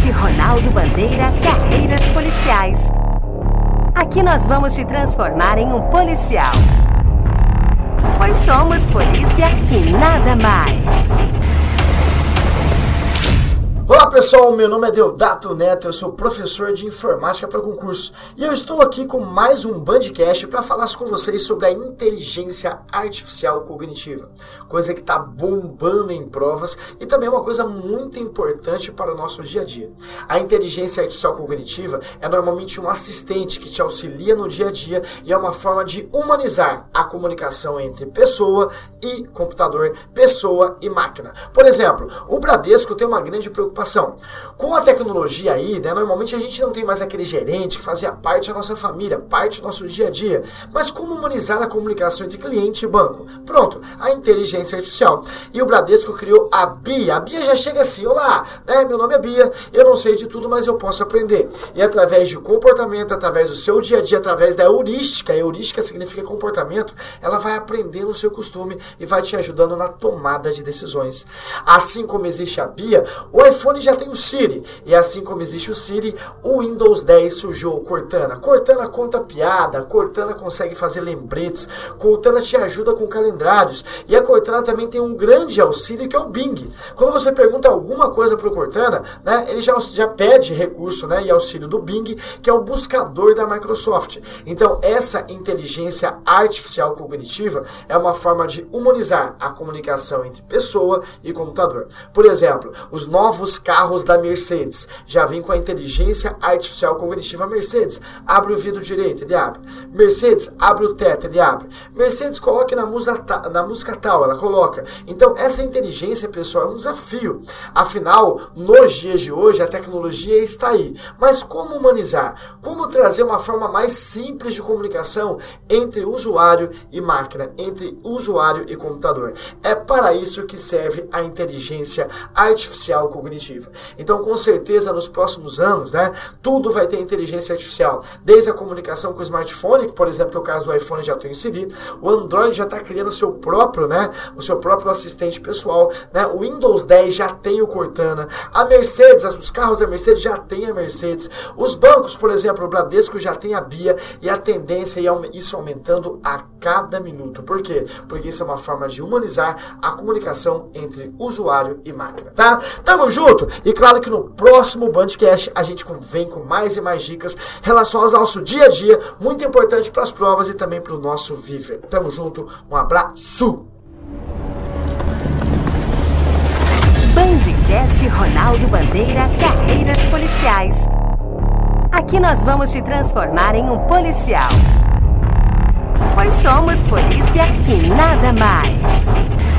Podcast Ronaldo Bandeira Carreiras Policiais. Aqui nós vamos te transformar em um policial. Pois somos polícia e nada mais. Olá pessoal, meu nome é Deodato Neto, eu sou professor de informática para concurso e eu estou aqui com mais um Bandcast para falar com vocês sobre a inteligência artificial cognitiva, coisa que está bombando em provas e também é uma coisa muito importante para o nosso dia a dia. A inteligência artificial cognitiva é normalmente um assistente que te auxilia no dia a dia e é uma forma de humanizar a comunicação entre pessoa e computador, pessoa e máquina. Por exemplo, o Bradesco tem uma grande preocupação preocupação. Com a tecnologia aí, né, normalmente a gente não tem mais aquele gerente que fazia parte da nossa família, parte do nosso dia a dia. Mas como humanizar a comunicação entre cliente e banco? Pronto, a inteligência artificial. E o Bradesco criou a Bia. A Bia já chega assim: Olá, né, meu nome é Bia, eu não sei de tudo, mas eu posso aprender. E através de comportamento, através do seu dia a dia, através da heurística, heurística significa comportamento, ela vai aprendendo o seu costume e vai te ajudando na tomada de decisões. Assim como existe a Bia, o iPhone iPhone já tem o Siri. E assim como existe o Siri, o Windows 10 surgiu o Cortana. Cortana conta piada, Cortana consegue fazer lembretes, Cortana te ajuda com calendários. E a Cortana também tem um grande auxílio que é o Bing. Quando você pergunta alguma coisa para o Cortana, né, ele já, já pede recurso né, e auxílio do Bing, que é o buscador da Microsoft. Então, essa inteligência artificial cognitiva é uma forma de humanizar a comunicação entre pessoa e computador. Por exemplo, os novos novos carros da Mercedes. Já vem com a inteligência artificial cognitiva Mercedes. Abre o vidro direito, ele abre. Mercedes, abre o teto, ele abre. Mercedes, coloque na música, na música tal, ela coloca. Então, essa inteligência, pessoal, é um desafio. Afinal, nos dias de hoje, a tecnologia está aí. Mas como humanizar? Como trazer uma forma mais simples de comunicação entre usuário e máquina, entre usuário e computador? É para isso que serve a inteligência artificial cognitiva Então, com certeza, nos próximos anos, né, tudo vai ter inteligência artificial. Desde a comunicação com o smartphone, que, por exemplo, que é o caso do iPhone já estou inserido, o Android já está criando o seu próprio, né, o seu próprio assistente pessoal, né, o Windows 10 já tem o Cortana, a Mercedes, os carros da Mercedes já tem a Mercedes, os bancos, por exemplo, o Bradesco já tem a Bia e a tendência é isso aumentando a cada minuto. Por quê? Porque isso é uma forma de humanizar a comunicação entre usuário e máquina, tá? Tamo junto! Junto. E claro que no próximo Bandcast a gente vem com mais e mais dicas relacionadas ao nosso dia a dia, muito importante para as provas e também para o nosso viver. Tamo junto, um abraço! Bandcast Ronaldo Bandeira Carreiras Policiais. Aqui nós vamos te transformar em um policial. Pois somos polícia e nada mais.